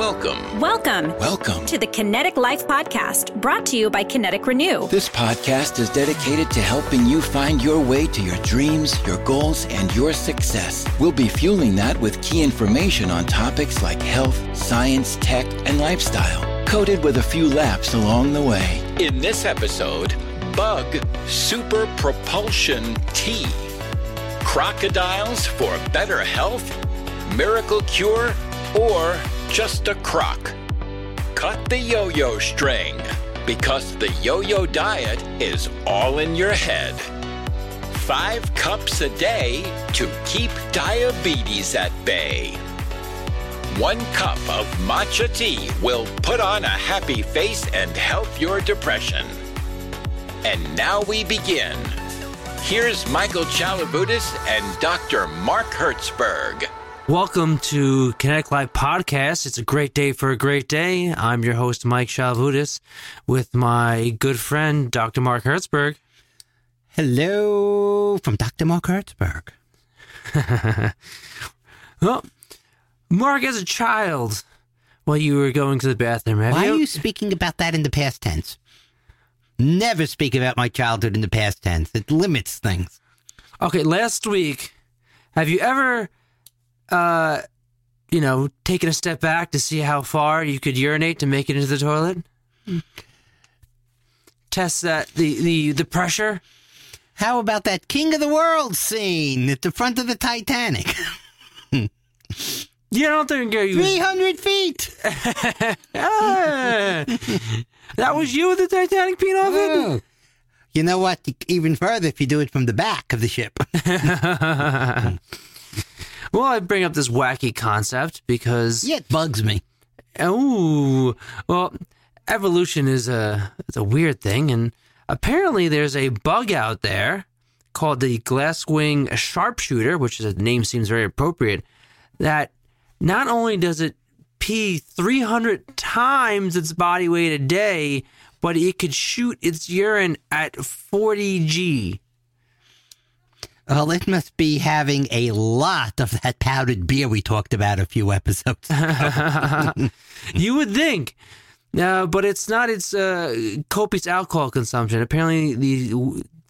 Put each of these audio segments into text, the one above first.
Welcome. Welcome Welcome. to the Kinetiq Life Podcast, brought to you by Kinetiq Renew. This podcast is dedicated to helping you find your way to your dreams, your goals, and your success. We'll be fueling that with key information on topics like health, science, tech, and lifestyle, coated with a few laughs along the way. In this episode, Bug Super Propulsion Tea. Crocodiles for better health, miracle cure, or just a crock. Cut the yo yo string because the yo yo diet is all in your head. Five cups a day to keep diabetes at bay. One cup of matcha tea will put on a happy face and help your depression. And now we begin. Here's Michael Chalabutis and Dr. Mark Hertzberg. Welcome to Kinetiq Live Podcast. It's a great day for a great day. I'm your host, Mike Shalvudis, with my good friend, Dr. Mark Hertzberg. Hello from Dr. Mark Hertzberg. Well, oh, Mark, as a child, while you were going to the bathroom, Why you, are you speaking about that in the past tense? Never speak about my childhood in the past tense. It limits things. Okay, last week, have you ever, uh, you know, taken a step back to see how far you could urinate to make it into the toilet? Test that the the the pressure. How about that King of the World scene at the front of the Titanic? You don't think you 300 feet! Ah, that was you with the Titanic peeing off it? Oh. You know what? Even further if you do it from the back of the ship. Well, I bring up this wacky concept because yeah, it bugs me. oh, well, evolution is a it's a weird thing, and apparently there's a bug out there called the glasswing sharpshooter, which is a name seems very appropriate. That not only does it pee 300 times its body weight a day, but it could shoot its urine at 40 G. Well, it must be having a lot of that powdered beer we talked about a few episodes ago. you would think. Uh, but it's not its uh, copious alcohol consumption. Apparently, the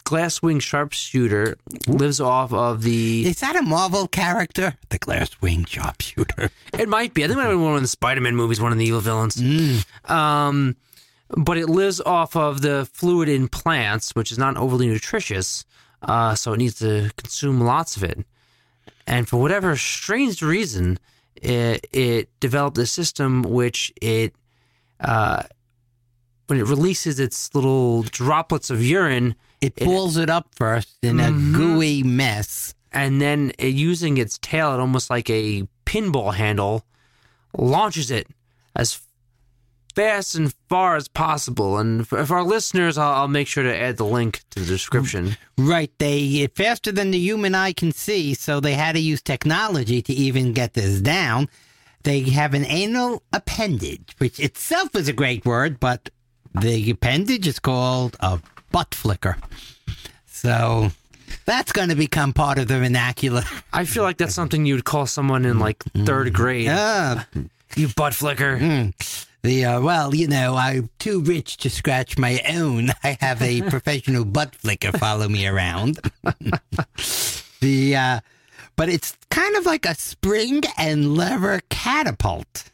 glasswing sharpshooter lives off of the. Is that a Marvel character? The glass wing sharpshooter. It might be. I think it might have been one of the Spider-Man movies, one of the evil villains. Um, but it lives off of the fluid in plants, which is not overly nutritious. Uh, so it needs to consume lots of it. And for whatever strange reason, it, it developed a system which it, uh, when it releases its little droplets of urine, It pulls it up first in a Mm-hmm. gooey mess. and then it, using its tail, it almost like a pinball handle, launches it as fast and far as possible. And for, for our listeners, I'll, I'll make sure to add the link to the description. Right, they it faster than the human eye can see, so they had to use technology to even get this down. They have an anal appendage, which itself is a great word, but the appendage is called a butt flicker. So that's going to become part of the vernacular. I feel like that's something you would call someone in like third grade. Ah, You butt flicker. The uh, well, you know, I'm too rich to scratch my own. I have a professional butt flicker follow me around. the uh, but it's kind of like a spring and lever catapult.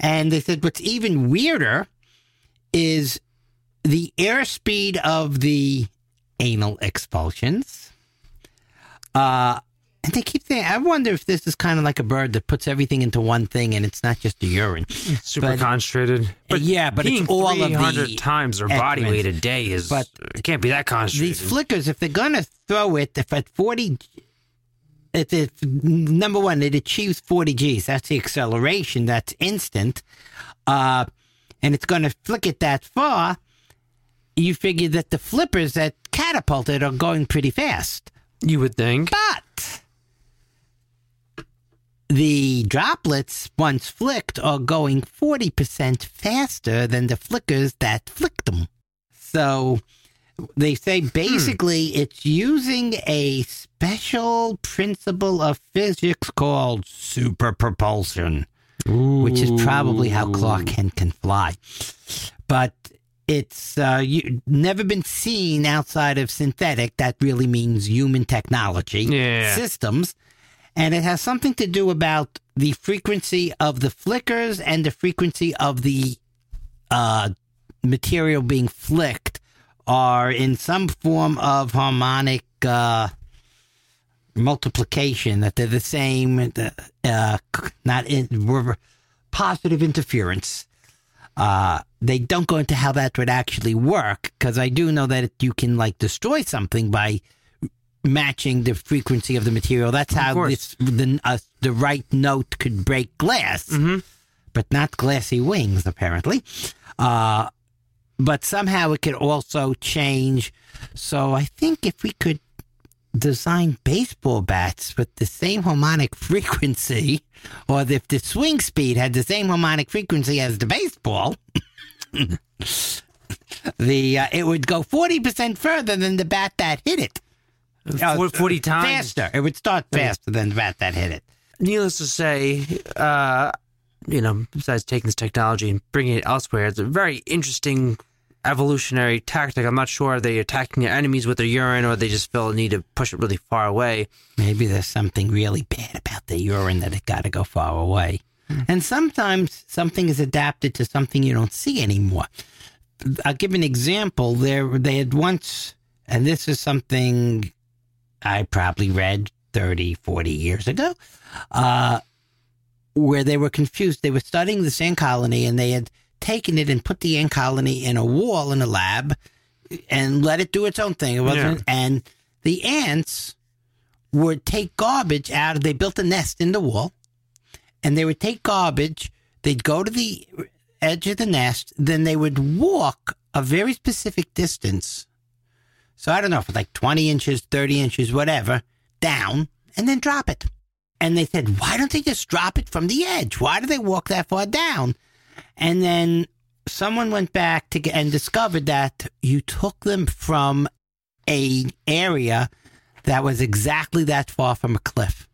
And they said what's even weirder is the airspeed of the anal expulsions. Uh, and they keep saying, I wonder if this is kind of like a bird that puts everything into one thing and it's not just the urine. Super But- concentrated. But yeah, but it's all of 300 the times their body weight a day is. But it can't be that concentrated. These flickers, if they're going to throw it, if at 40, if, if number one, it achieves 40 Gs, that's the acceleration, that's instant, uh, and it's going to flick it that far, you figure that the flippers that catapult it are going pretty fast. you would think. But the droplets, once flicked, are going 40% faster than the flickers that flicked them. So they say basically it's using a special principle of physics called super propulsion. which is probably how Clark Kent can fly. But it's uh, you, never been seen outside of synthetic. That really means human technology Yeah. systems, and it has something to do about the frequency of the flickers and the frequency of the uh, material being flicked are in some form of harmonic uh, multiplication. That they're the same, uh, not in positive interference. Uh, they don't go into how that would actually work because I do know that you can like destroy something by matching the frequency of the material. That's how this, the uh, the right note could break glass, but not glassy wings apparently. Uh, but somehow it could also change. So I think if we could design baseball bats with the same harmonic frequency, or if the swing speed had the same harmonic frequency as the baseball, the uh, it would go forty percent further than the bat that hit it. Uh, 40 times. faster. It would start faster than the bat that hit it. Needless to say, uh, you know, besides taking this technology and bringing it elsewhere, it's a very interesting evolutionary tactic. I'm not sure are they attacking their enemies with their urine or they just feel a need to push it really far away. Maybe there's something really bad about the urine that it got to go far away. And sometimes something is adapted to something you don't see anymore. I'll give an example. There, they had once, and this is something I probably read 30, 40 years ago, uh, where they were confused. They were studying the ant colony and they had taken it and put the ant colony in a wall in a lab and let it do its own thing. It wasn't, and the ants would take garbage out of, they built a nest in the wall and they would take garbage. They'd go to the edge of the nest, then they would walk a very specific distance. So I don't know, for like 20 inches, 30 inches, whatever, down, and then drop it. And they said, why don't they just drop it from the edge? Why do they walk that far down? And then someone went back to get, and discovered that you took them from a area that was exactly that far from a cliff.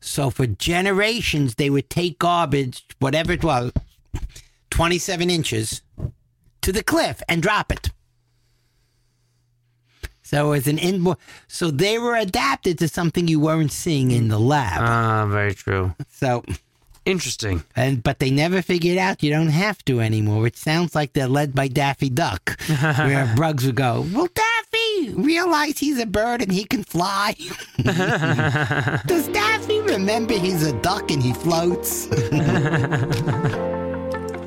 So for generations, they would take garbage, whatever it was, 27 inches, to the cliff and drop it. So as an inboard, so they were adapted to something you weren't seeing in the lab. Ah, very true. so, Interesting. and but they never figured out you don't have to anymore. It sounds like they're led by Daffy Duck, where Bugs would go, "Well, Daffy, realize he's a bird and he can fly." Does Daffy remember he's a duck and he floats?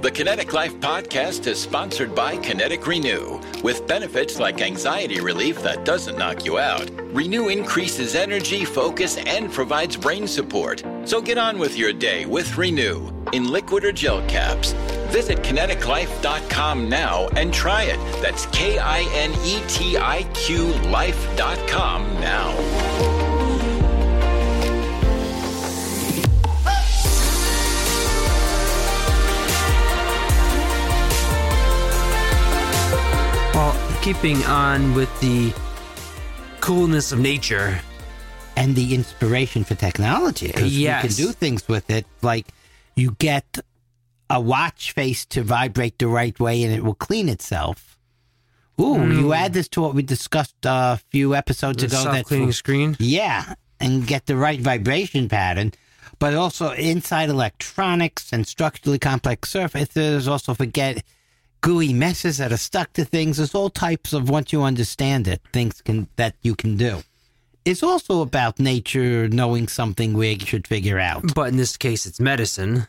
The Kinetiq Life podcast is sponsored by Kinetiq Renew. With benefits like anxiety relief that doesn't knock you out, Renew increases energy, focus, and provides brain support. So get on with your day with Renew in liquid or gel caps. Visit kinetiqlife.com now and try it. That's K I N E T I Q life.com now. Keeping on with the coolness of nature, and the inspiration for technology. Yes. You can do things with it. Like you get a watch face to vibrate the right way and it will clean itself. Ooh, you mm. add this to what we discussed a few episodes the ago. self cleaning screen. Yeah, and get the right vibration pattern. But also inside electronics and structurally complex surfaces, also forget gooey messes that are stuck to things. There's all types of once you understand it, things can that you can do. It's also about nature knowing something we should figure out. But in this case, it's medicine.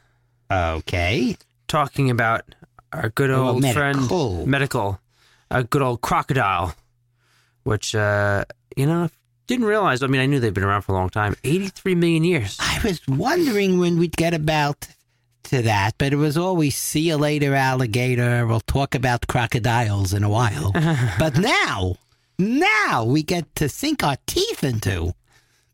Okay. Talking about our good Well, old medical. friend, medical, a good old crocodile, which, uh, you know, didn't realize. I mean, I knew they've been around for a long time 83 million years. I was wondering when we'd get about to that, but it was always see you later, alligator. We'll talk about crocodiles in a while. but now, now we get to sink our teeth into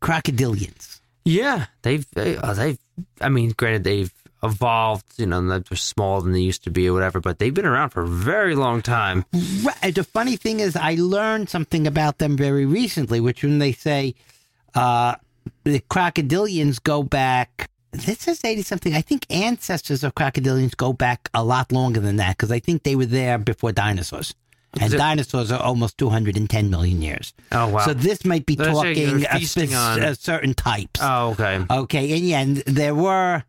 crocodilians. Yeah, they've they, uh, they've. I mean, granted, they've evolved. You know, they're smaller than they used to be, or whatever. But they've been around for a very long time. Right. The funny thing is, I learned something about them very recently, which when they say uh, the crocodilians go back this is 80 something. I think ancestors of crocodilians go back a lot longer than that because I think they were there before dinosaurs. And it- dinosaurs are almost 210 million years. Oh wow. So this might be talking a feasting spec- on- uh, certain types. oh okay. Okay, and yeah, and there were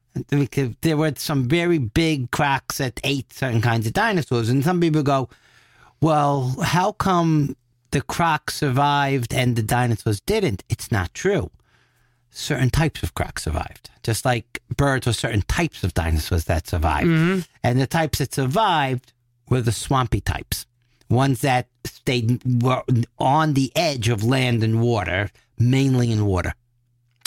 there were some very big crocs that ate certain kinds of dinosaurs, and some people go, "Well, how come the crocs survived and the dinosaurs didn't?" It's not true. Certain types of crocs survived, just like birds or certain types of dinosaurs that survived, and the types that survived were the swampy types, ones that stayed were on the edge of land and water, mainly in water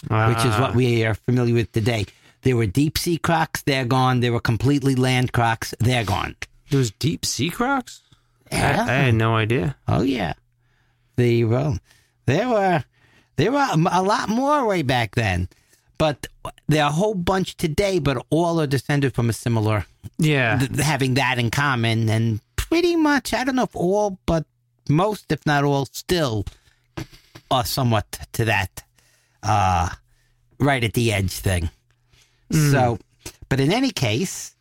which is what Ah. we are familiar with today. There were deep sea crocs, they're gone. There were completely land crocs, they're gone. Those deep sea crocs? I, Yeah. I had no idea. Oh yeah, the well, there were there were a lot more way back then, but there are a whole bunch today. But all are descended from a similar, Yeah. th- having that in common, and pretty much I don't know if all, but most, if not all, still are somewhat to that, uh, right at the edge thing. So, but in any case,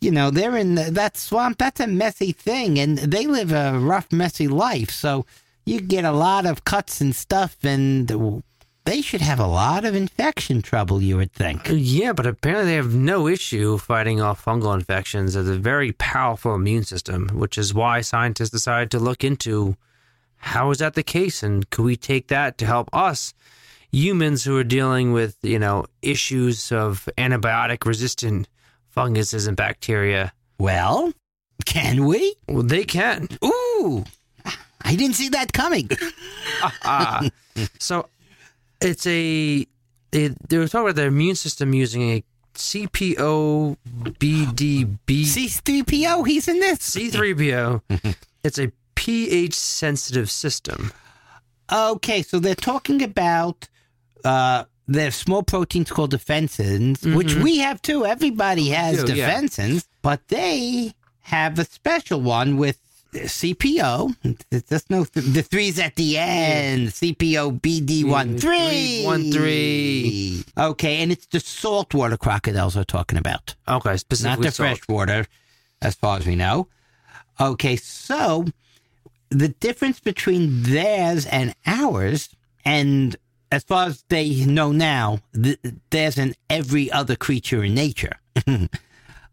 you know, they're in the, that swamp. That's a messy thing, and they live a rough, messy life. So you get a lot of cuts and stuff, and they should have a lot of infection trouble. You would think. Yeah, but apparently they have no issue fighting off fungal infections. They have a very powerful immune system, which is why scientists decided to look into how is that the case and could we take that to help us humans who are dealing with, you know, issues of antibiotic resistant funguses and bacteria. Well, can we? Well, they can. Ooh, I didn't see that coming. Ah, so it's a they, they were talking about the immune system using a CPO BDB C3PO, he's in this. C3PO. it's a pH sensitive system. Okay, so they're talking about uh, their small proteins called defensins, which we have too. Everybody has do, yeah. defensins, but they have a special one with CPO. There's no the threes at the end. CPO BD one three One, three. Okay, and it's the saltwater crocodiles we're talking about Okay, not the salt. freshwater, as far as we know. Okay, so the difference between theirs and ours, and as far as they know now, th- theirs and every other creature in nature,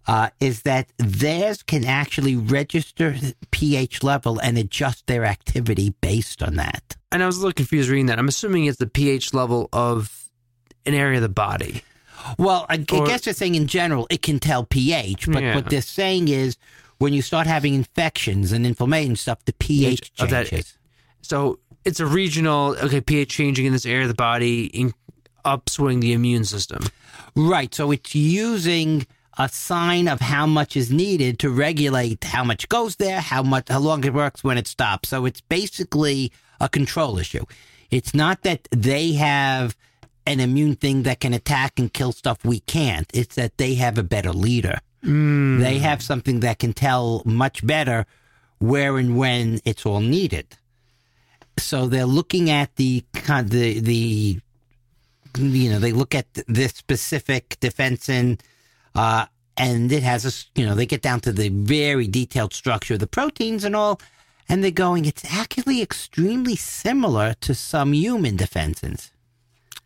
uh, is that theirs can actually register pH level and adjust their activity based on that. And I was a little confused reading that. I'm assuming it's the pH level of an area of the body. Well, I, I guess they're saying in general it can tell pH, but Yeah. what they're saying is when you start having infections and inflammation stuff, the pH Of that- changes. So it's a regional, okay, pH changing in this area of the body, in, upswing the immune system. Right. So it's using a sign of how much is needed to regulate how much goes there, how much, how long it works when it stops. So it's basically a control issue. It's not that they have an immune thing that can attack and kill stuff we can't. It's that they have a better leader. Hmm. They have something that can tell much better where and when it's all needed. So they're looking at the kind the the you know they look at this specific defensin uh and it has a you know they get down to the very detailed structure of the proteins and all and they're going it's actually extremely similar to some human defensins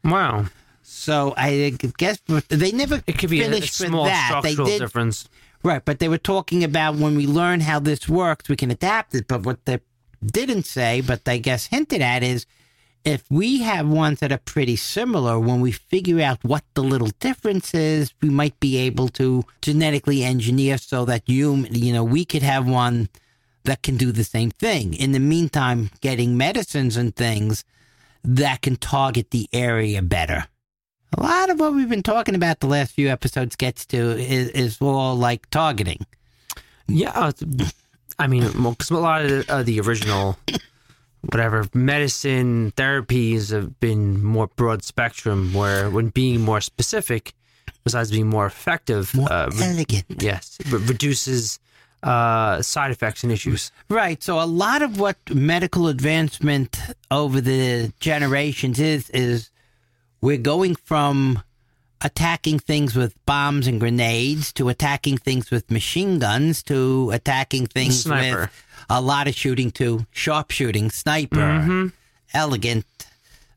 Wow. so i guess they never It could be a, a small that they structural did difference. Right, but they were talking about when we learn how this works, we can adapt it. But what they didn't say, but I guess hinted at, is if we have ones that are pretty similar, when we figure out what the little difference is, we might be able to genetically engineer so that you, you know, we could have one that can do the same thing. In the meantime, getting medicines and things that can target the area better. A lot of what we've been talking about the last few episodes gets to is, is all like targeting. Yeah, uh, I mean, because a lot of the, uh, the original, whatever, medicine therapies have been more broad spectrum, where when being more specific, besides being more effective, More uh, re- elegant. yes, it reduces uh, side effects and issues. Right. So a lot of what medical advancement over the generations is is we're going from attacking things with bombs and grenades to attacking things with machine guns to attacking things Sniper. with a lot of shooting to sharpshooting, sniper, Mm-hmm. elegant,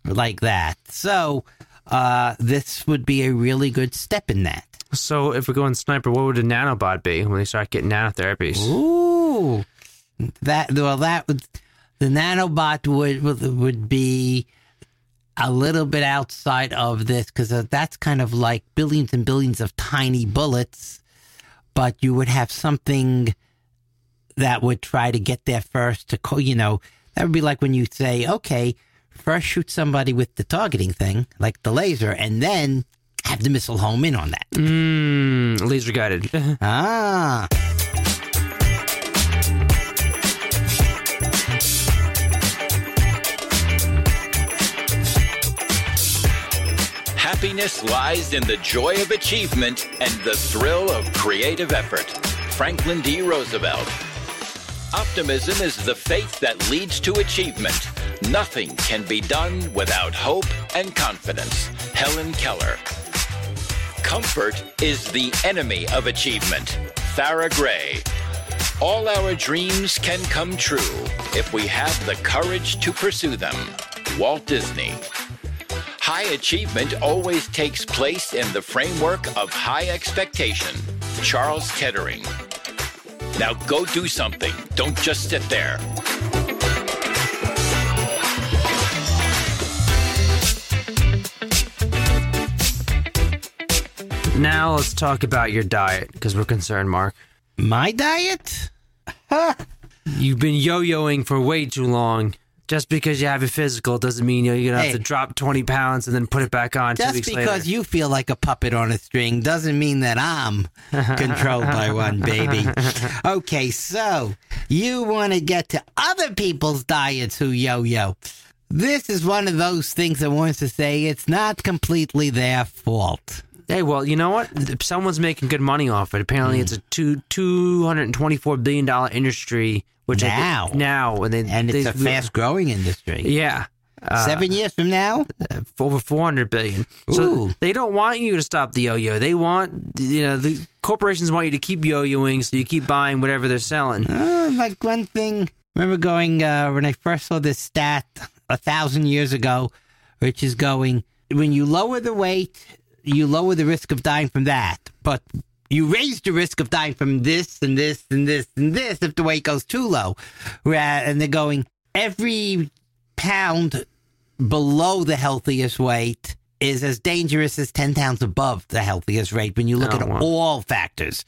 like that. So uh, this would be a really good step in that. So if we're going sniper, what would a nanobot be when they start getting nanotherapies? Ooh, that well, that would the nanobot would would, would be a little bit outside of this because that's kind of like billions and billions of tiny bullets, but you would have something that would try to get there first to co- you know that would be like when you say okay first shoot somebody with the targeting thing like the laser and then have the missile home in on that Mmm, laser guided. ah Happiness lies in the joy of achievement and the thrill of creative effort. Franklin D. Roosevelt. Optimism is the faith that leads to achievement. Nothing can be done without hope and confidence. Helen Keller. Comfort is the enemy of achievement. Farrah Gray. All our dreams can come true if we have the courage to pursue them. Walt Disney. High achievement always takes place in the framework of high expectation. Charles Kettering. Now go do something. Don't just sit there. now let's talk about your diet because we're concerned, Mark. my diet You've been yo-yoing for way too long. Just because you have a physical doesn't mean you're gonna have Hey. to drop twenty pounds and then put it back on two Just because later. you feel like a puppet on a string doesn't mean that I'm controlled by one, baby. Okay, so you want to get to other people's diets who yo yo. This is one of those things that wants to say it's not completely their fault. Hey, well, you know what? If Someone's making good money off it. Apparently, Hmm. it's a two two hundred and twenty four billion dollar industry. Which Now. now, and they And it's they- a fast growing industry. yeah, uh, Seven years from now? over four hundred billion. So they don't want you to stop the yo-yo. They want you know the corporations want you to keep yo-yoing, so you keep buying whatever they're selling. Uh, like one thing, remember going uh, when I first saw this stat a thousand years ago, which is going when you lower the weight, you lower the risk of dying from that, but you raise the risk of dying from this and this and this and this if the weight goes too low. And they're going every pound below the healthiest weight is as dangerous as 10 pounds above the healthiest rate when you look Oh, at wow. all factors.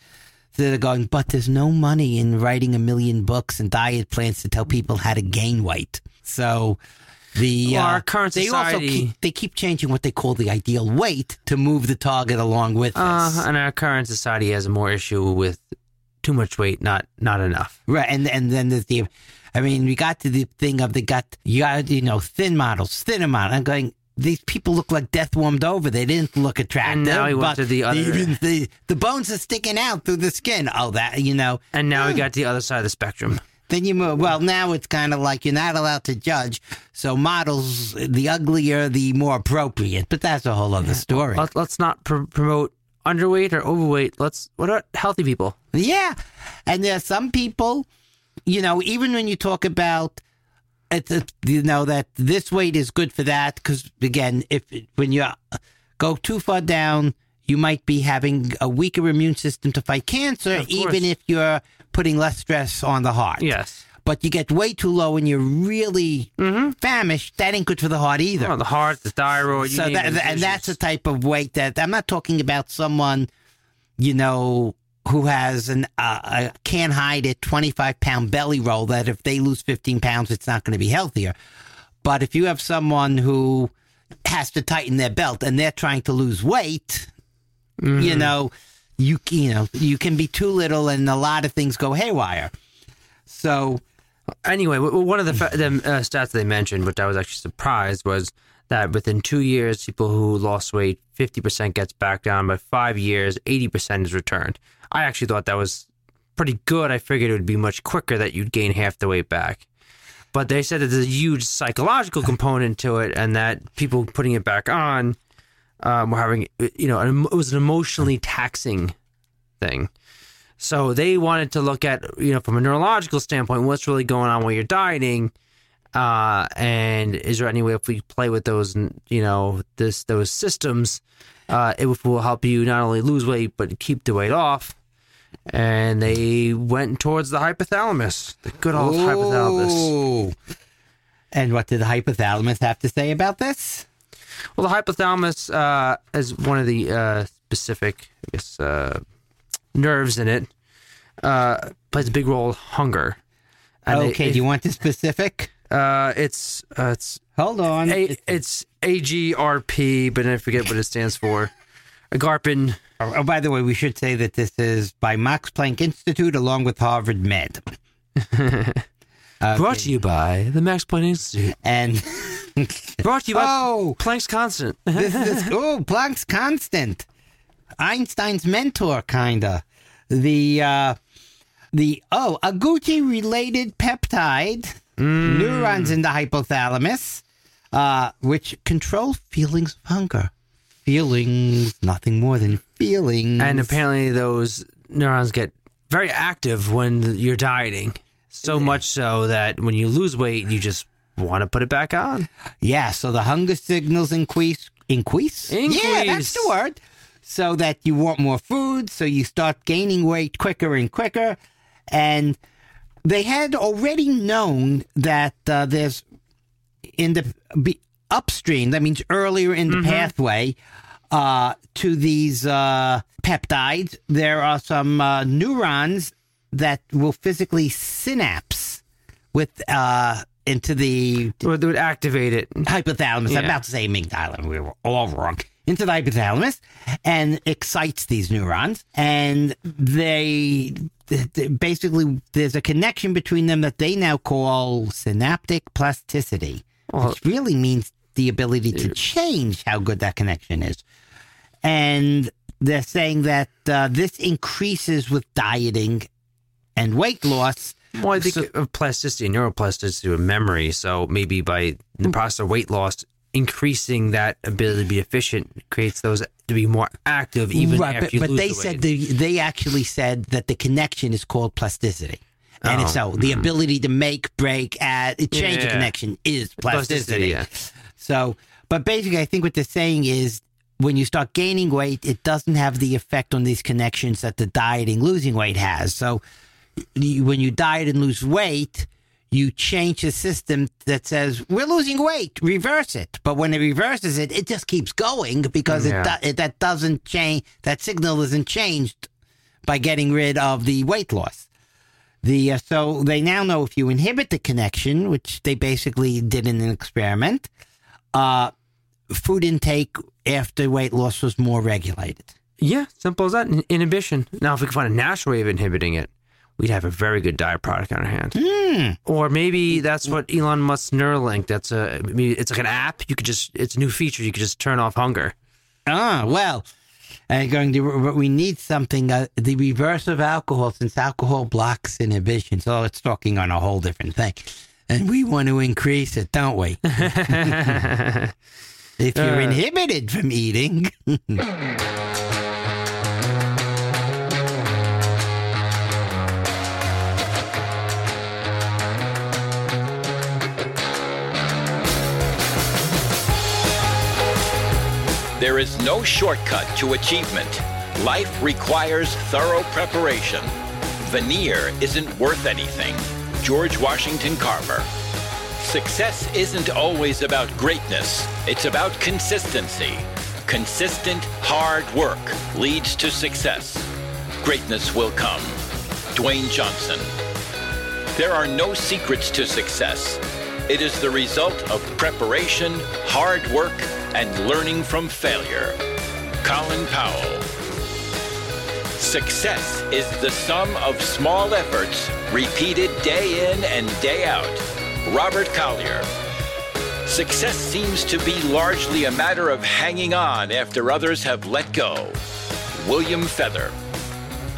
So they're going, but there's no money in writing a million books and diet plans to tell people how to gain weight. So the Well, uh, our current they also society- keep, they keep changing what they call the ideal weight to move the target along with Uh, and our current society has more issue with too much weight, not not enough. Right, and and then there's the, I mean, we got to the thing of they got you got you know thin models, thinner models. I'm going. These people look like death warmed over. They didn't look attractive. And now he went to the other- even the the bones are sticking out through the skin. Oh, that you know. And now we got the other side of the spectrum. Then you move. Well, now it's kind of like you're not allowed to judge. So models, the uglier, the more appropriate. But that's a whole other story. Let, let's not pr- promote underweight or overweight. Let's what about healthy people? Yeah. And there are some people, you know, even when you talk about, it's, you know, that this weight is good for that, because again, if when you go too far down, you might be having a weaker immune system to fight cancer, even if you're putting less stress on the heart. Yes. But you get way too low and you're really famished, that ain't good for the heart either. Oh, the heart, the thyroid. You So that, and that's the type of weight that I'm not talking about someone, you know, who has an uh, a can't hide it 25 pound belly roll that if they lose 15 pounds, it's not going to be healthier. But if you have someone who has to tighten their belt and they're trying to lose weight, you know, you you know you can be too little and a lot of things go haywire. So Anyway, one of the, the uh, stats they mentioned, which I was actually surprised, was that within two years, people who lost weight, 50% gets back down. By five years, 80% is returned. I actually thought that was pretty good. I figured it would be much quicker that you'd gain half the weight back. But they said that there's a huge psychological component to it, and that people putting it back on um, were having, you know, it was an emotionally taxing thing. So they wanted to look at, you know, from a neurological standpoint, what's really going on while you're dieting, uh, and is there any way if we play with those, you know, this those systems, uh, it will help you not only lose weight but keep the weight off. And they went towards the hypothalamus, the good old hypothalamus. And what did the hypothalamus have to say about this? Well, the hypothalamus uh, is one of the uh, specific, I guess, uh, nerves in it. Uh, plays a big role hunger. And okay, it- do you want the specific? Uh, it's uh, it's Hold on. a, it's AGRP, but I forget what it stands for. Agarpin. Oh, oh, by the way, we should say that this is by Max Planck Institute along with Harvard Med. Brought to you by the Max Planck Institute. And Brought to you by oh, Planck's Constant. this is oh Planck's constant, Einstein's mentor, kinda. The uh, the oh agouti related peptide neurons in the hypothalamus, uh, which control feelings of hunger. Feelings, nothing more than feelings. and apparently, those neurons get very active when you're dieting. So much so that when you lose weight, you just want to put it back on. Yeah, so the hunger signals increase. Increase? Yeah, that's the word. So that you want more food, so you start gaining weight quicker and quicker. And they had already known that uh, there's in the be, upstream, that means earlier in the Mm-hmm. pathway uh, to these uh, peptides, there are some uh, neurons that will physically synapse with uh, into the Or they would activate it. hypothalamus. I'm about to say amygdala. We were all wrong. Into the hypothalamus and excites these neurons. And they, th- th- basically, there's a connection between them that they now call synaptic plasticity, Well- which really means the ability to change how good that connection is. And they're saying that uh, this increases with dieting and weight loss. Well, I think uh, of plasticity and neuroplasticity with memory. So maybe by the hmm. process of weight loss, increasing that ability to be efficient creates those to be more active even right, after but, you but lose they the said the, they actually said that the connection is called plasticity. And it's Oh, so the hmm. ability to make, break, add, change a Yeah. connection is plasticity. yeah. So, but basically, I think what they're saying is when you start gaining weight, it doesn't have the effect on these connections that the dieting, losing weight has. So, you, when you diet and lose weight, you change the system that says we're losing weight, reverse it. But when it reverses it, it just keeps going because Yeah. it, do, it that doesn't change. That signal isn't changed by getting rid of the weight loss. The uh, so they now know if you inhibit the connection, which they basically did in an experiment, uh, food intake after weight loss was more regulated. Yeah, simple as that. Inhibition. Now, if we can find a natural way of inhibiting it, we'd have a very good diet product on our hand. Hmm. Or maybe that's what Elon Musk's Neuralink. That's a. I mean, it's like an app. You could just. It's a new feature. You could just turn off hunger. Ah, well, uh, going to but we need something uh, the reverse of alcohol since alcohol blocks inhibition. So it's talking on a whole different thing, and we want to increase it, don't we? if you're Uh. inhibited from eating, There is no shortcut to achievement. Life requires thorough preparation. Veneer isn't worth anything. George Washington Carver. Success isn't always about greatness, it's about consistency. Consistent, hard work leads to success. Greatness will come. Dwayne Johnson. There are no secrets to success. It is the result of preparation, hard work, and learning from failure. Colin Powell. Success is the sum of small efforts repeated day in and day out. Robert Collier. Success seems to be largely a matter of hanging on after others have let go. William Feather.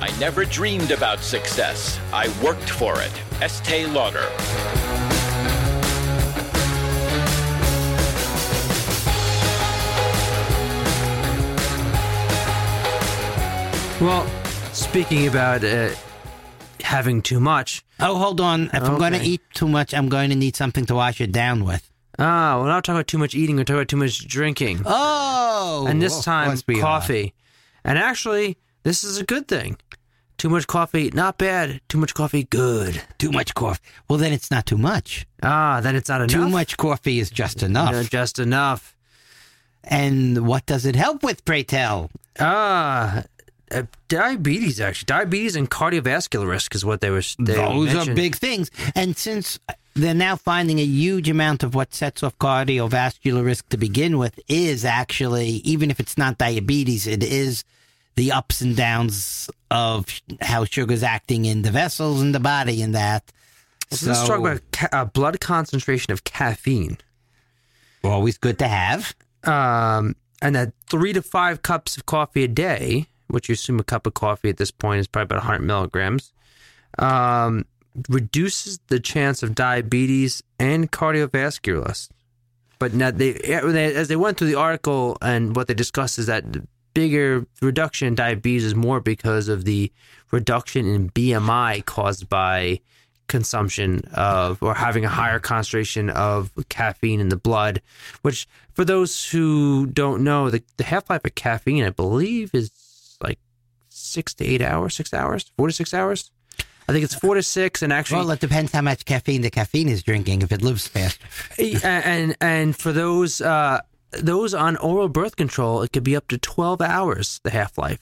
I never dreamed about success. I worked for it. Estee Lauder. Well, speaking about uh, having too much, Oh, hold on. If I'm going to eat too much, I'm going to need something to wash it down with. ah, we're not talking about too much eating. We're talking about too much drinking, Oh, and this of time course are. coffee. And actually, this is a good thing. Too much coffee, not bad. Too much coffee, good. Too much coffee. Well, then it's not too much. Ah, then it's not enough. Too much coffee is just enough. No, just enough. And what does it help with, pray tell? Ah, uh, diabetes actually. Diabetes and cardiovascular risk is what they were. They Those are big things. And since they're now finding a huge amount of what sets off cardiovascular risk to begin with is actually, even if it's not diabetes, it is the ups and downs of how sugar's acting in the vessels in the body and that. So let's talk about ca- uh, blood concentration of caffeine. always good to have. um, and that three to five cups of coffee a day, which you assume a cup of coffee at this point is probably about 100 milligrams, um, reduces the chance of diabetes and cardiovascular. But now they, as they went through the article and what they discussed is that bigger reduction in diabetes is more because of the reduction in BMI caused by consumption of or having a higher concentration of caffeine in the blood, which for those who don't know, the, the half life of caffeine, I believe, is six to eight hours, six hours, four to six hours. I think it's four to six, and actually, Well, it depends how much caffeine the caffeine is drinking. If it lives fast, and and for those uh, those on oral birth control, it could be up to twelve hours the half life.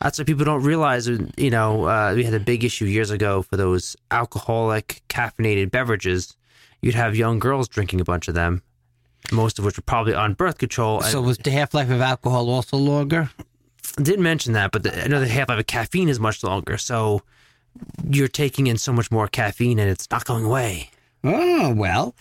That's what people don't realize. You know, uh, we had a big issue years ago for those alcoholic caffeinated beverages. You'd have young girls drinking a bunch of them, most of which were probably on birth control. so was the half life of alcohol also longer? Didn't mention that, but the, another half of caffeine is much longer. So you're taking in so much more caffeine, and it's not going away. Oh well.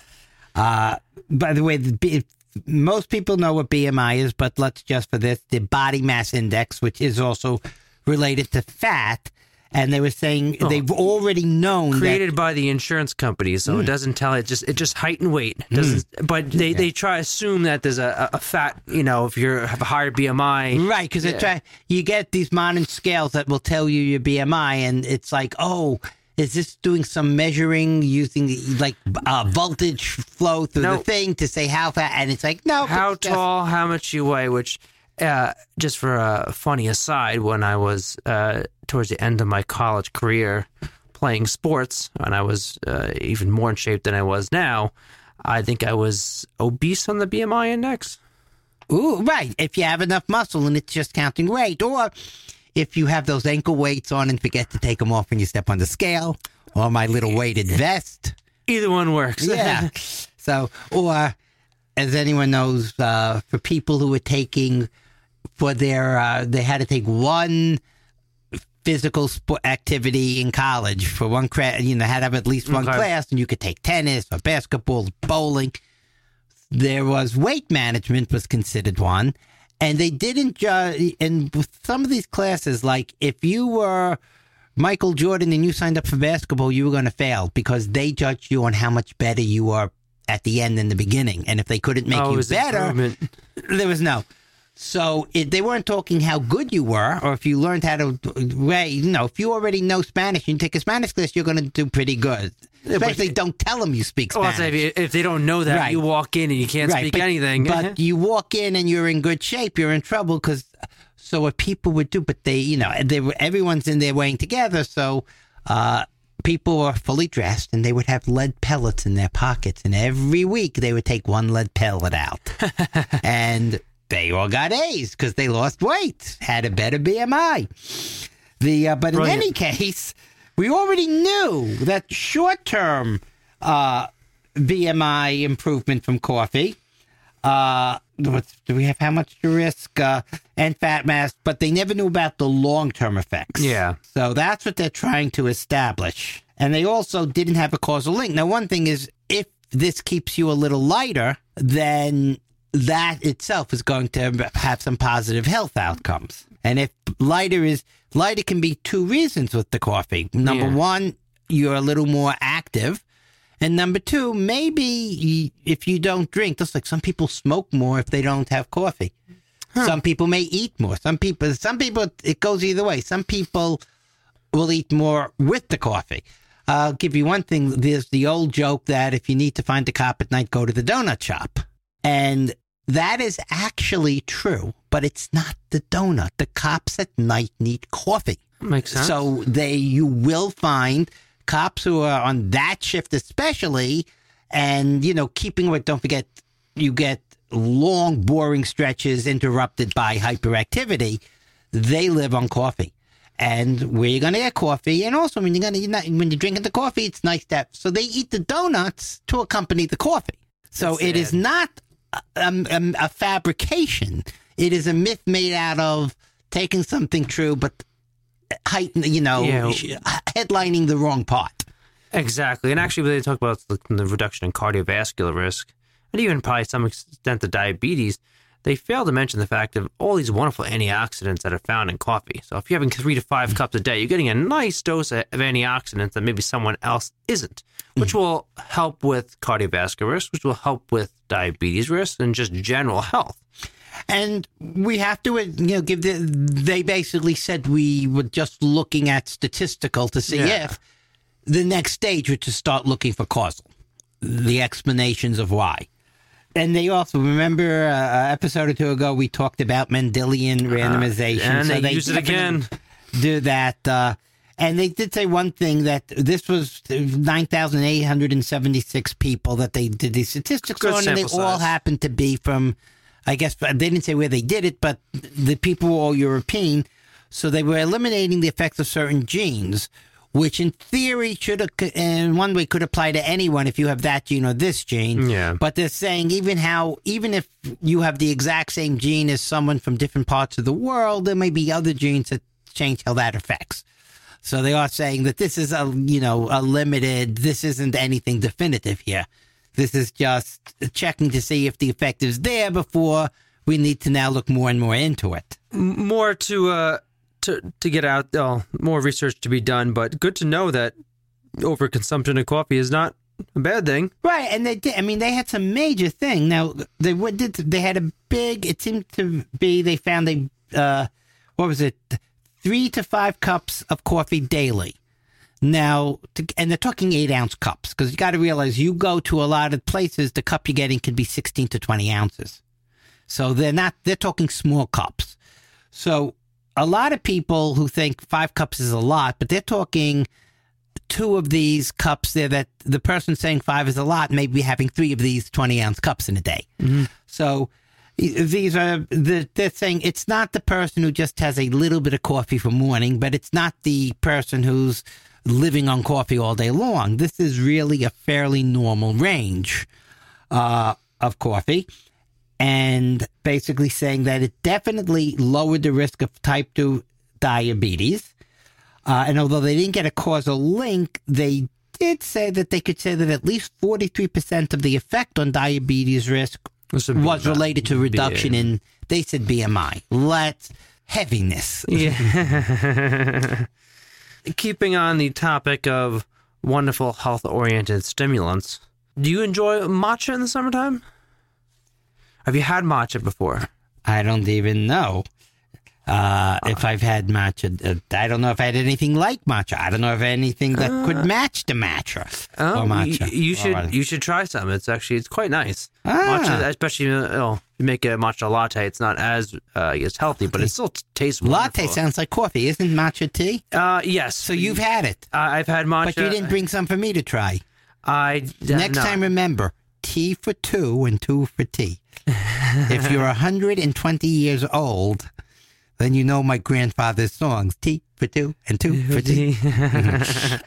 Uh, by the way, the, B- most people know what BMI is, but let's just for this the body mass index, which is also related to fat. And they were saying they've already known that Oh. created by the insurance company, so Hmm. it doesn't tell it just it just height and weight doesn't. But they, they try to assume that there's a, a fat. You know, if you have a higher BMI, Right, because they try you get these modern scales that will tell you your BMI, and it's like, oh, is this doing some measuring using like uh, voltage flow through No. the thing to say how fat? And it's like, no, how tall, how much you weigh. Which, uh, just for a funny aside, when I was uh, towards the end of my college career playing sports, and I was uh, even more in shape than I was now. I think I was obese on the BMI index. Ooh, right. If you have enough muscle and it's just counting weight, or if you have those ankle weights on and forget to take them off when you step on the scale, or my little weighted vest. Either one works. Yeah. so, or as anyone knows, uh, for people who are taking for their, uh, they had to take one physical sport activity in college for one class. You know, had to have at least one Okay. class, and you could take tennis or basketball, bowling. There was weight management was considered one, and they didn't judge. And with some of these classes, like if you were Michael Jordan and you signed up for basketball, you were going to fail because they judged you on how much better you were at the end than the beginning. And if they couldn't make Oh, you better, there was no. So it, they weren't talking how good you were, or if you learned how to way. You know, if you already know Spanish and you take a Spanish class, you're going to do pretty good. Especially, don't tell them you speak Spanish. if, you- if they don't know that, Right. you walk in and you can't speak but, anything. But you walk in and you're in good shape. You're in trouble because. So what people would do, but they, you know, they were everyone's in there weighing together. So uh, people were fully dressed and they would have lead pellets in their pockets, and every week they would take one lead pellet out, and they all got A's because they lost weight, had a better BMI. The uh, but Brilliant. in any case, we already knew that short term uh, BMI improvement from coffee. Uh, what's, do we have how much to risk uh, and fat mass? But they never knew about the long term effects. Yeah. So that's what they're trying to establish. And they also didn't have a causal link. Now, one thing is if this keeps you a little lighter, then that itself is going to have some positive health outcomes. And if lighter is lighter can be two reasons with the coffee. Number Yeah. one, you're a little more active. And number two, maybe if you don't drink, just like some people smoke more if they don't have coffee. Some people may eat more. Some people, some people, it goes either way. Some people will eat more with the coffee. I'll give you one thing. There's the old joke that if you need to find a cop at night, go to the donut shop. And that is actually true, but it's not the donut. The cops at night need coffee. Makes sense. So they, you will find cops who are on that shift, especially, and you know, keeping with. Don't forget, you get long, boring stretches interrupted by hyperactivity. They live on coffee, and where you're going to get coffee, and also when you're going to you're not, when you're drinking the coffee, it's nice that. So they eat the donuts to accompany the coffee. So That's it is sad. not um, um, a fabrication. It is a myth made out of taking something true, but heighten, you know, Yeah. headlining the wrong part. Exactly. And actually, when they talk about the, the reduction in cardiovascular risk, and even probably some extent the diabetes, they fail to mention the fact of all these wonderful antioxidants that are found in coffee. So if you're having three to five cups a day, you're getting a nice dose of antioxidants that maybe someone else isn't, which will help with cardiovascular risk, which will help with diabetes risk, and just general health. And we have to, uh, you know, give the. They basically said we were just looking at statistical to see Yeah. if the next stage was to start looking for causal, the explanations of why. And they also remember uh, an episode or two ago we talked about Mendelian randomization. Uh, and so they use it again. Do that. Uh, and they did say one thing that this was 9,876 people that they did these statistics Good on, and they sample all happened to be from, I guess, they didn't say where they did it, but the people were all European. So they were eliminating the effects of certain genes, which in theory should, in one way, could apply to anyone if you have that gene or this gene. Yeah. But they're saying even how, even if you have the exact same gene as someone from different parts of the world, there may be other genes that change how that affects. So they are saying that this is a, you know, a limited, this isn't anything definitive here. This is just checking to see if the effect is there before we need to now look more and more into it. more to uh to to get out more research to be done but good to know that overconsumption of coffee is not a bad thing Right, and they did. I mean, they had some major thing. Now they what did they had a big. It seemed to be they found a uh, what was it, three to five cups of coffee daily. Now, to, and they're talking eight ounce cups because you got to realize you go to a lot of places, the cup you're getting could be sixteen to twenty ounces. So they're not. They're talking small cups. So a lot of people who think five cups is a lot, but they're talking two of these cups there that the person saying five is a lot may be having three of these 20 ounce cups in a day. So e- these are, the, they're saying it's not the person who just has a little bit of coffee for morning, but it's not the person who's living on coffee all day long. This is really a fairly normal range uh, of coffee. And basically saying that it definitely lowered the risk of type 2 diabetes. Uh, and although they didn't get a causal link, they did say that they could say that at least 43% of the effect on diabetes risk This would be was related to reduction in, they said BMI. Let's, heaviness. yeah keeping on the topic of wonderful health oriented stimulants do you enjoy matcha in the summertime have you had matcha before I don't even know uh, if I've had matcha. Uh, I don't know if I had anything like matcha. I don't know if anything that could match the matcha Oh, or matcha. You, you should you should try some. It's actually it's quite nice. Ah. Matcha, especially you, know, you make a matcha latte. It's not as uh, as healthy, but it still tastes Latte sounds like coffee, isn't matcha tea? Uh, yes. So you've had it, I've had matcha, but you didn't bring some for me to try. I Next no. time, remember tea for two and two for tea. if you're 120 years old, then you know my grandfather's songs tea for two and two for tea.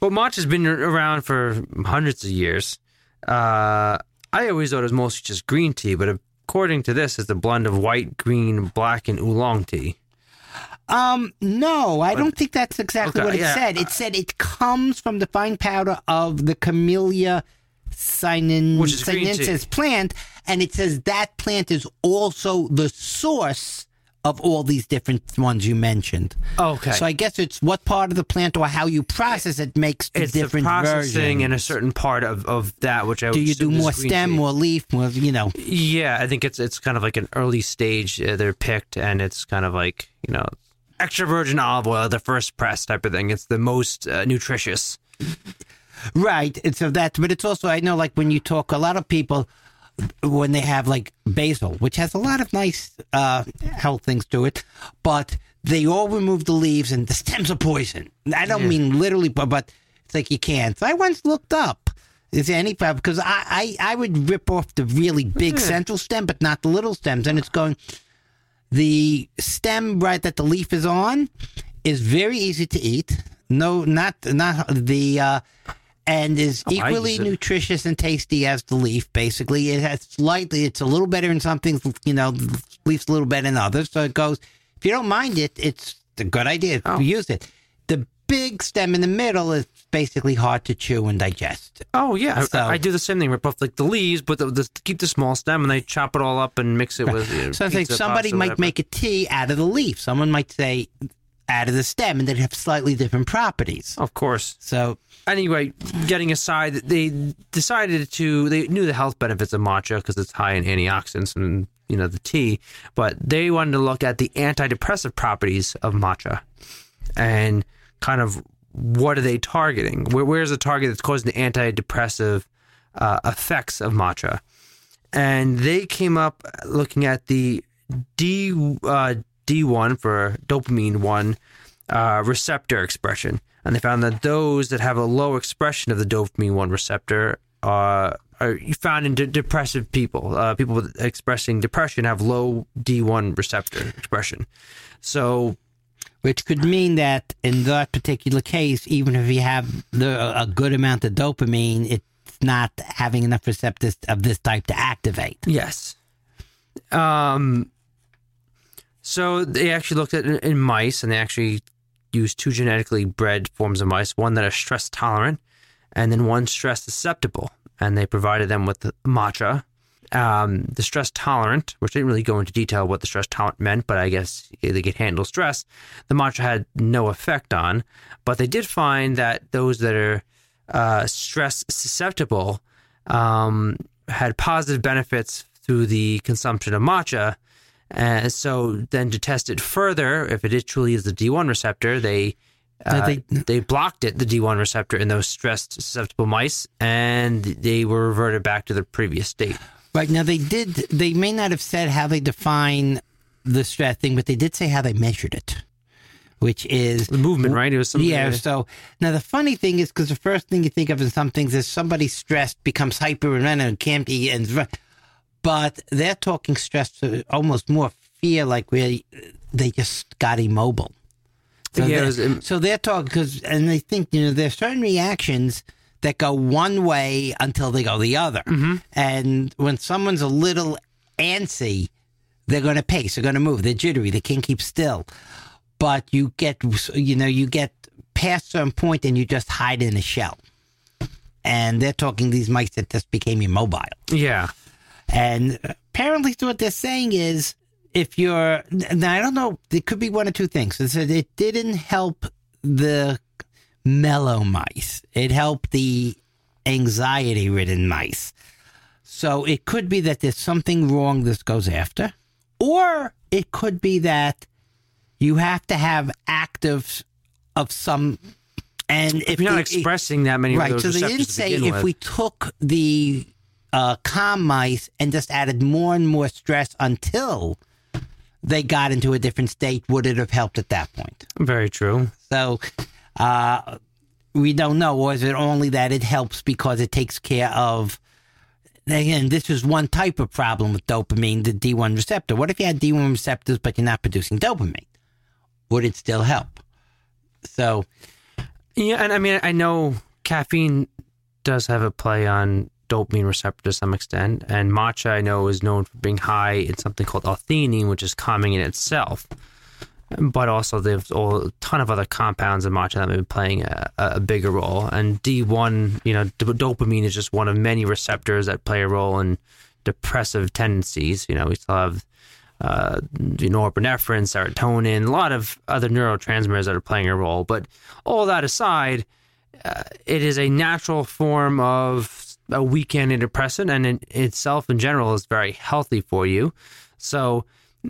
Well, matcha's been around for hundreds of years. Uh, I always thought it was mostly just green tea, but according to this, it's a blend of white, green, black, and oolong tea. Um, no, I don't think that's exactly Okay, what it yeah. said. It said it comes from the fine powder of the Camellia sinin- Which is sinensis plant, and it says that plant is also the source of all these different ones you mentioned. Okay. So I guess it's what part of the plant or how you process it makes the it's the different processing in a certain part of, of that, which I Do you do more stem, tea. more leaf, more you know? Yeah, I think it's it's kind of like an early stage. Uh, they're picked, and it's kind of like you know, extra virgin olive oil, the first press type of thing. It's the most uh, nutritious. Right. It's of that, but it's also I know like when you talk, a lot of people when they have like basil, which has a lot of nice uh, health things to it, but they all remove the leaves and the stems are poison. I don't mean literally, but but it's like you can't. So I once looked up. Is there any problem? Because I, I, I would rip off the really big central stem, but not the little stems. And it's going, the stem right that the leaf is on is very easy to eat. No, not not the uh, and is Oh, equally nutritious and tasty as the leaf. Basically, it has slightly. It's a little better in some things. You know, leaf's a little better in others. So it goes. If you don't mind it, it's a good idea Oh. to use it. The big stem in the middle is basically hard to chew and digest. Oh yeah, I- So- I, I do the same thing. Rip off like the leaves, but the, the, keep the small stem, and they chop it all up and mix it with. You know, So like pizza, somebody might make a tea out of the leaf. Someone might say out of the stem, and they'd have slightly different properties. Of course. So Anyway, getting aside, they decided to. They knew the health benefits of matcha because it's high in antioxidants and you know the tea, but they wanted to look at the antidepressive properties of matcha, and kind of what are they targeting? Where, where's the target that's causing the antidepressive uh, effects of matcha? And they came up looking at the D uh, D1 for dopamine one uh, receptor expression, and they found that those that have a low expression of the dopamine one receptor uh, are found in de- depressive people. Uh, people with expressing depression have low D1 receptor expression. So which could mean that in that particular case, even if you have the, a good amount of dopamine, it's not having enough receptors of this type to activate. Yes. Um. So they actually looked at it in mice, and they actually used two genetically bred forms of mice: one that are stress tolerant, and then one stress susceptible. And they provided them with the matcha. Um, the stress tolerant, which didn't really go into detail what the stress tolerant meant, but I guess they could handle stress. The matcha had no effect on, but they did find that those that are uh, stress susceptible um, had positive benefits through the consumption of matcha. And so then to test it further, if it truly is the D1 receptor, they uh, they- they blocked it, the D1 receptor, in those stressed susceptible mice, and they were reverted back to their previous state. Right now, they did. They may not have said how they define the stress thing, but they did say how they measured it, which is The movement, right? It was something. Yeah. So now the funny thing is, because the first thing you think of in some things is somebody stressed becomes hyper and and can't be, and but they're talking stress to almost more fear, like where they just got immobile. So Yeah, they're, was, so they're talking because, and they think you know there's certain reactions that go one way until they go the other, Mm-hmm. and when someone's a little antsy, they're going to pace, they're going to move, they're jittery, they can't keep still. But you get, you know, you get past some point and you just hide in a shell. And they're talking these mice that just became immobile. yeah. And apparently, what they're saying is, if you're, now I don't know, it could be one or two things. It said it didn't help the mellow mice. It helped the anxiety-ridden mice. So it could be that there's something wrong this goes after, or it could be that you have to have active of some. And if you're not expressing that many right, so they didn't say if with. we took the uh, calm mice and just added more and more stress until they got into a different state, would it have helped at that point? Very true. So uh, we don't know. Or is it only that it helps because it takes care of? Again, this is one type of problem with dopamine, the D1 receptor. What if you had D1 receptors but you're not producing dopamine? Would it still help? So Yeah, and I mean, I know caffeine does have a play on dopamine receptor to some extent, and matcha I know is known for being high in something called L-theanine, which is calming in itself. But also, there's a ton of other compounds in matcha that may be playing a, a bigger role. And D1, you know, d- dopamine is just one of many receptors that play a role in depressive tendencies. You know, we still have uh, norepinephrine, serotonin, a lot of other neurotransmitters that are playing a role. But all that aside, uh, it is a natural form of a weekend antidepressant, and in itself, in general, is very healthy for you. So,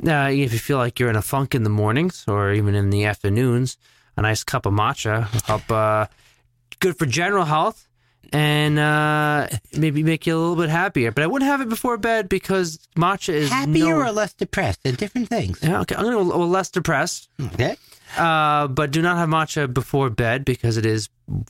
uh, if you feel like you're in a funk in the mornings or even in the afternoons, a nice cup of matcha help. Uh, good for general health and uh, maybe make you a little bit happier. But I wouldn't have it before bed because matcha is Happier no- or less depressed? They're different things. Yeah, okay, I'm to go less depressed. Okay. Uh, but do not have matcha before bed because it is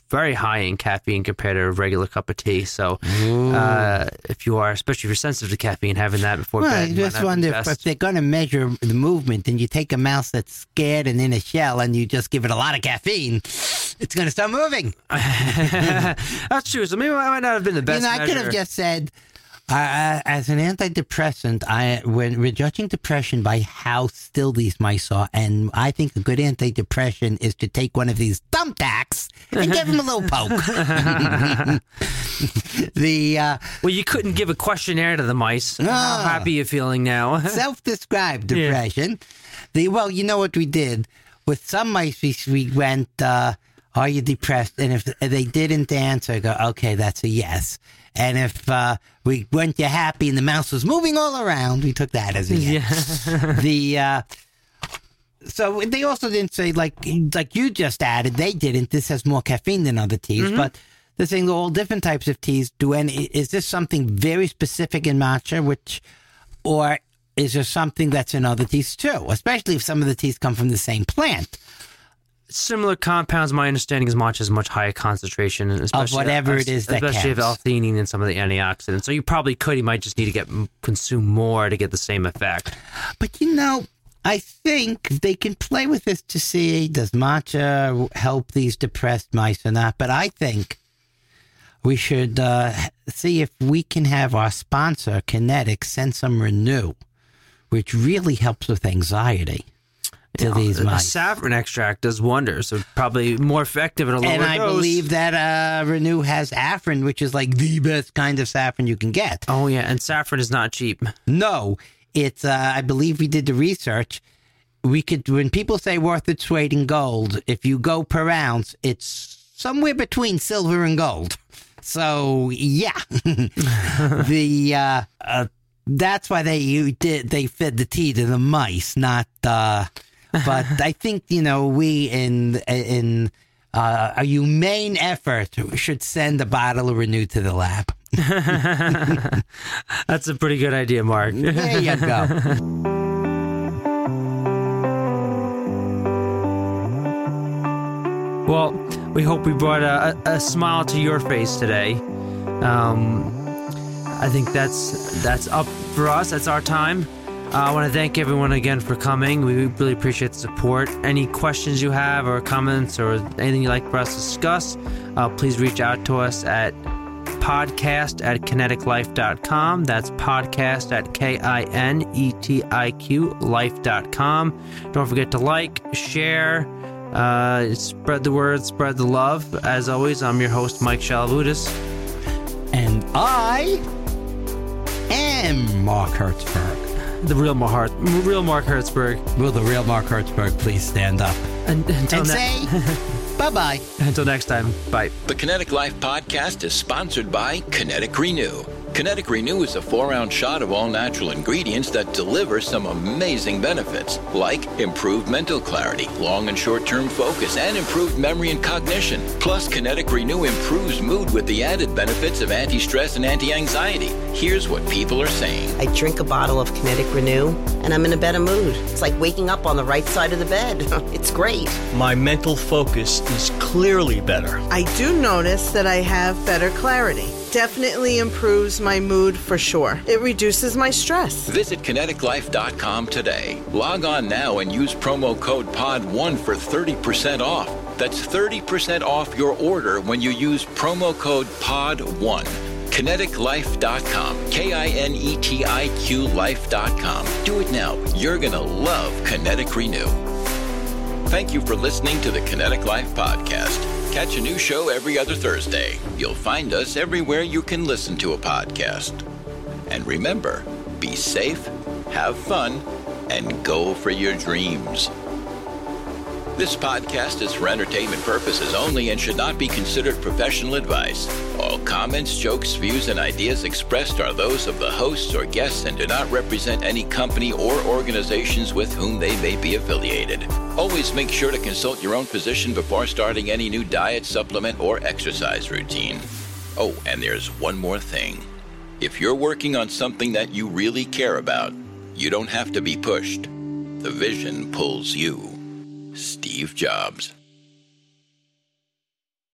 very high in caffeine compared to a regular cup of tea. So, uh, if you are, especially if you're sensitive to caffeine, having that before Well, bed. I just wonder if, if they're going to measure the movement and you take a mouse that's scared and in a shell and you just give it a lot of caffeine, it's going to start moving. That's true. So maybe I might not have been the best. you know, I could have just said, uh, as an antidepressant, I when we're judging depression by how still these mice are, and I think a good antidepressant is to take one of these thumbtacks and give them a little poke. the uh, Well, you couldn't give a questionnaire to the mice. How Ah. happy you feeling now? self-described depression. The well, you know what we did with some mice. We, we went, uh, "Are you depressed?" And if they didn't answer, I go, "Okay, that's a yes." And if uh, we weren't you happy and the mouse was moving all around, we took that as a yes. the uh, so they also didn't say like like you just added. They didn't. This has more caffeine than other teas, but. They're saying all different types of teas. Do any? Is this something very specific in matcha, which, or is there something that's in other teas too? Especially if some of the teas come from the same plant. Similar compounds, my understanding is matcha is much higher concentration, and especially whatever it is that especially of counts. L-theanine and some of the antioxidants. So you probably could. You might just need to get consume more to get the same effect. But you know, I think they can play with this to see does matcha help these depressed mice or not. But I think we should uh, see if we can have our sponsor, Kinetiq, send some Renew, which really helps with anxiety to these The mice. saffron extract does wonders. So probably more effective at a lower and I dose. believe that uh, Renew has affron, which is like the best kind of saffron you can get. Oh yeah, and saffron is not cheap. No, it's. Uh, I believe we did the research. We could when people say worth its weight in gold. If you go per ounce, it's somewhere between silver and gold. So yeah, the uh, uh, that's why they you did they fed the tea to the mice, not. Uh, but I think you know we in in uh, a humane effort should send a bottle of Renew to the lab. That's a pretty good idea, Mark. There you go. Well, we hope we brought a, a, smile to your face today. Um, I think that's that's up for us. That's our time. Uh, I want to thank everyone again for coming. We really appreciate the support. Any questions you have, or comments, or anything you'd like for us to discuss, uh, please reach out to us at podcast at kinetiqlife.com. That's podcast at K I N E T I Q life.com. Don't forget to like, share, uh, spread the word, spread the love. As always, I'm your host, Mike Shalavutis. And I am Mark Hertzberg. The real Mark, real Mark Hertzberg. Will the real Mark Hertzberg please stand up And, until, and ne- say bye bye? until next time, bye. The Kinetiq Life podcast is sponsored by Kinetiq Renew. Kinetiq Renew is a four ounce shot of all natural ingredients that deliver some amazing benefits, like improved mental clarity, long and short term focus, and improved memory and cognition. Plus, Kinetiq Renew improves mood with the added benefits of anti stress and anti anxiety. Here's what people are saying. I drink a bottle of Kinetiq Renew and I'm in a better mood. It's like waking up on the right side of the bed. it's great. My mental focus is clearly better. I do notice that I have better clarity. Definitely improves my mood for sure. It reduces my stress. Visit kinetiqlife.com today. Log on now and use promo code POD1 for 30% off. That's 30% off your order when you use promo code POD1. Kinetiqlife.com. K I N E T I Q life.com. Do it now. You're going to love Kinetiq Renew. Thank you for listening to the Kinetiq Life Podcast. Catch a new show every other Thursday. You'll find us everywhere you can listen to a podcast. And remember, be safe, have fun, and go for your dreams. This podcast is for entertainment purposes only and should not be considered professional advice. All comments, jokes, views, and ideas expressed are those of the hosts or guests and do not represent any company or organizations with whom they may be affiliated. Always make sure to consult your own physician before starting any new diet, supplement, or exercise routine. Oh, and there's one more thing. If you're working on something that you really care about, you don't have to be pushed. The vision pulls you. Steve Jobs.